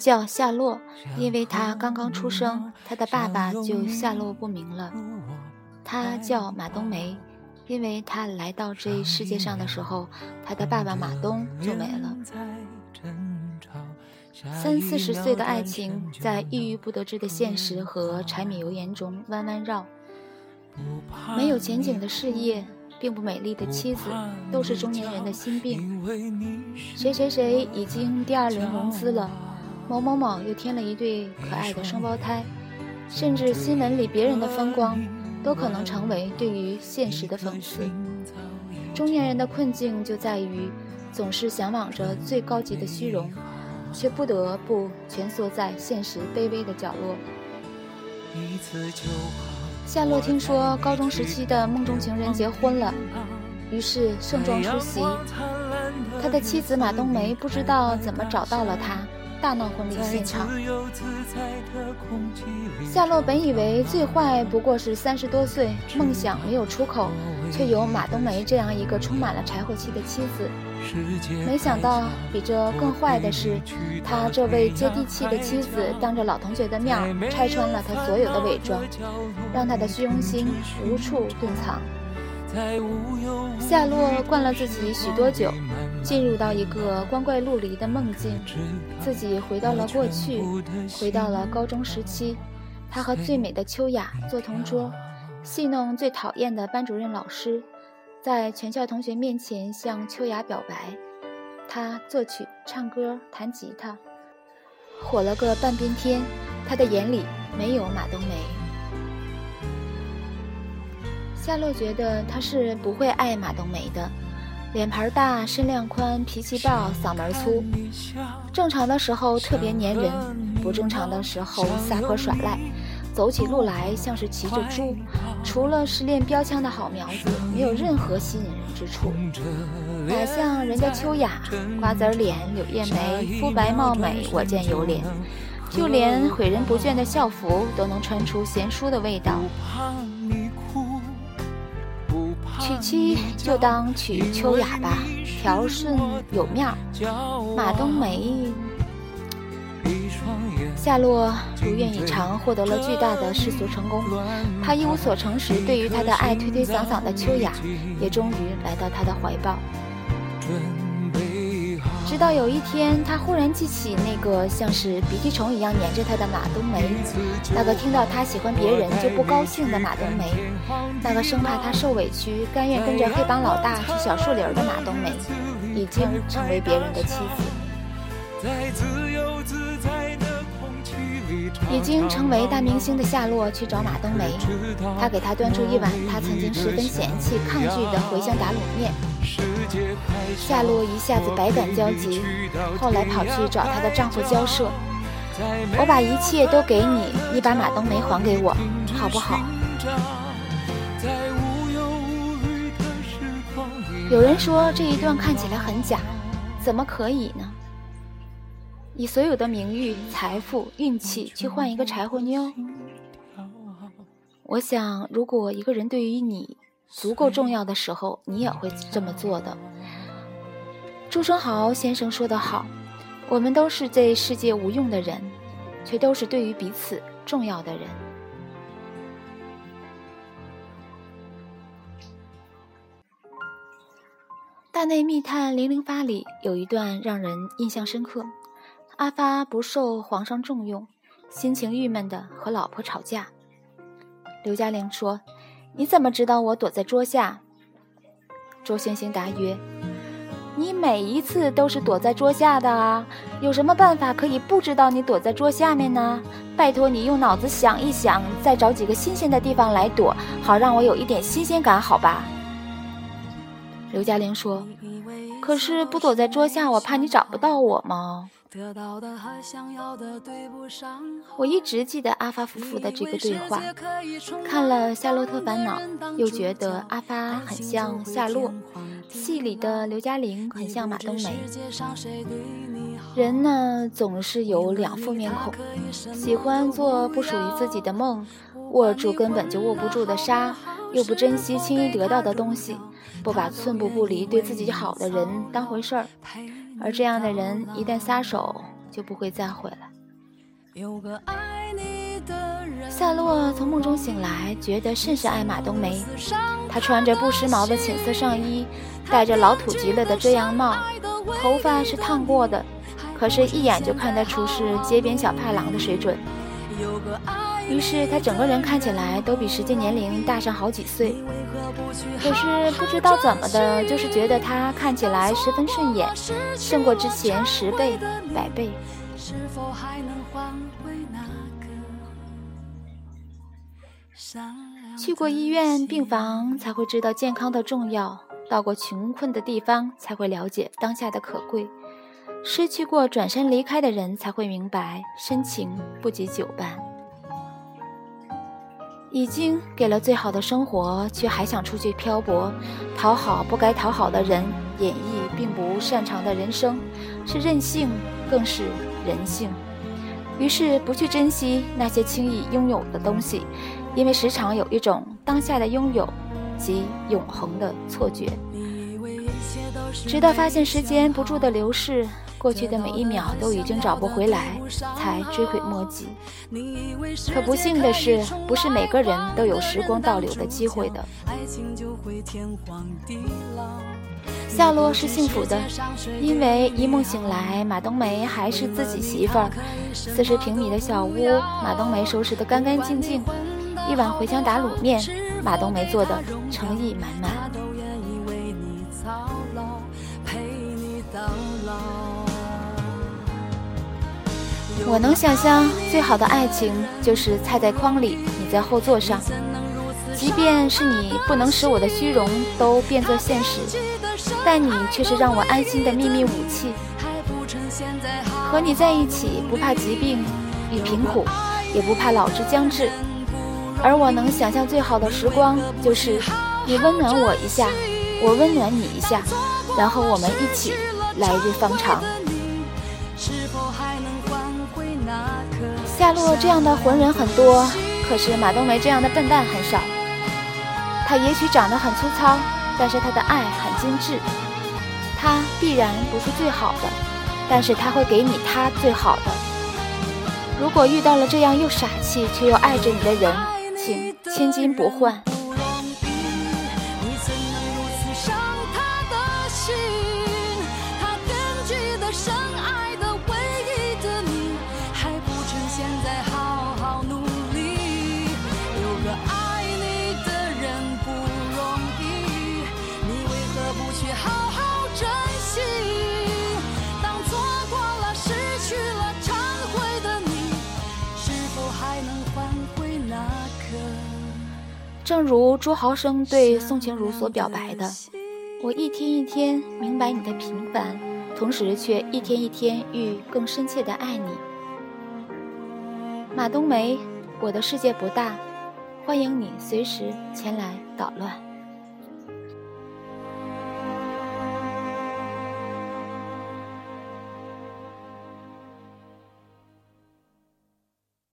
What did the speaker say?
叫夏洛，因为他刚刚出生，他的爸爸就下落不明了。他叫马冬梅，因为他来到这世界上的时候，他的爸爸马东就没了。三四十岁的爱情，在郁郁不得志的现实和柴米油盐中弯弯绕。没有前景的事业，并不美丽的妻子，都是中年人的心病。谁谁谁已经第二轮融资了，某某某又添了一对可爱的双胞胎，甚至新闻里别人的风光，都可能成为对于现实的讽刺。中年人的困境就在于，总是向往着最高级的虚荣，却不得不蜷缩在现实卑微的角落。夏洛听说高中时期的梦中情人结婚了，于是盛装出席。他的妻子马冬梅不知道怎么找到了他，大闹婚礼现场。夏洛本以为最坏不过是三十多岁，梦想没有出口，却有马冬梅这样一个充满了柴火气的妻子。没想到，比这更坏的是，他这位接地气的妻子当着老同学的面拆穿了他所有的伪装，让他的虚荣心无处遁藏。夏洛灌了自己许多酒，进入到一个光怪陆离的梦境，自己回到了过去，回到了高中时期。他和最美的秋雅做同桌，戏弄最讨厌的班主任老师。在全校同学面前向秋雅表白，他作曲、唱歌、弹吉他，火了个半边天。他的眼里没有马冬梅。夏洛觉得他是不会爱马冬梅的，脸盘大、身量宽、脾气暴、嗓门粗，正常的时候特别粘人，不正常的时候撒泼耍赖。走起路来像是骑着猪，除了是练标枪的好苗子，没有任何吸引人之处。哪像人家秋雅，瓜子脸、柳叶眉，肤白貌美，我见犹怜。就连毁人不倦的校服都能穿出贤淑的味道。娶妻就当娶秋雅吧，条顺有面儿。马冬梅。夏洛如愿以偿获得了巨大的世俗成功，他一无所成时，对于他的爱推推搡搡的秋雅，也终于来到他的怀抱。直到有一天，他忽然记起那个像是鼻涕虫一样粘着他的马冬梅，那个听到他喜欢别人就不高兴的马冬梅，那个生怕他受委屈，甘愿跟着黑帮老大去小树林的马冬梅，已经成为别人的妻子。已经成为大明星的夏洛去找马冬梅，他给她端出一碗他曾经十分嫌弃、抗拒的茴香打卤面。夏洛一下子百感交集，后来跑去找她的丈夫交涉：“我把一切都给你，你把马冬梅还给我，好不好？”有人说这一段看起来很假，怎么可以呢？以所有的名誉、财富、运气去换一个柴火妞，我想，如果一个人对于你足够重要的时候，你也会这么做的。朱生豪先生说得好：“我们都是这世界无用的人，却都是对于彼此重要的人。”《大内密探零零发》里有一段让人印象深刻。阿发不受皇上重用，心情郁闷的和老婆吵架。刘嘉玲说：“你怎么知道我躲在桌下？”周星星答曰：“你每一次都是躲在桌下的啊，有什么办法可以不知道你躲在桌下面呢？拜托你用脑子想一想，再找几个新鲜的地方来躲，好让我有一点新鲜感，好吧？”刘嘉玲说：“可是不躲在桌下，我怕你找不到我吗吗？”我一直记得阿发夫妇的这个对话，看了《夏洛特烦恼》，又觉得阿发很像夏洛，戏里的刘嘉玲很像马冬梅。人呢，总是有两副面孔，喜欢做不属于自己的梦，握住根本就握不住的沙，又不珍惜轻易得到的东西，不把寸步不离对自己好的人当回事儿。而这样的人一旦撒手，就不会再回来。夏洛从梦中醒来，觉得甚是爱马冬梅。她穿着不时髦的浅色上衣，戴着老土极了的遮阳帽，头发是烫过的，可是，一眼就看得出是街边小派郎的水准。有个爱于是，他整个人看起来都比实际年龄大上好几岁。可是，不知道怎么的，就是觉得他看起来十分顺眼，胜过之前十倍、百倍。去过医院病房，才会知道健康的重要；到过穷困的地方，才会了解当下的可贵；失去过转身离开的人，才会明白深情不及久伴。已经给了最好的生活，却还想出去漂泊，讨好不该讨好的人，演绎并不擅长的人生，是任性，更是人性。于是不去珍惜那些轻易拥有的东西，因为时常有一种当下的拥有即永恒的错觉。直到发现时间不住的流逝，过去的每一秒都已经找不回来，才追悔莫及。可不幸的是，不是每个人都有时光倒流的机会的。夏洛是幸福的，因为一梦醒来，马冬梅还是自己媳妇儿。四十平米的小屋，马冬梅收拾得干干净净。一碗茴香打卤面，马冬梅做的诚意满满。陪你到老我能想象，最好的爱情就是菜在筐里，你在后座上。即便是你不能使我的虚荣都变作现实。但你却是让我安心的秘密武器。和你在一起，不怕疾病与贫苦，也不怕老之将至。而我能想象最好的时光，就是你温暖我一下，我温暖你一下，然后我们一起来日方长。夏洛这样的浑人很多，可是马冬梅这样的笨蛋很少。他也许长得很粗糙。但是他的爱很精致，他必然不是最好的，但是他会给你他最好的。如果遇到了这样又傻气却又爱着你的人，请千金不换。正如朱豪生对宋晴如所表白的：“我一天一天明白你的平凡，同时却一天一天欲更深切的爱你。”马冬梅，我的世界不大，欢迎你随时前来捣乱。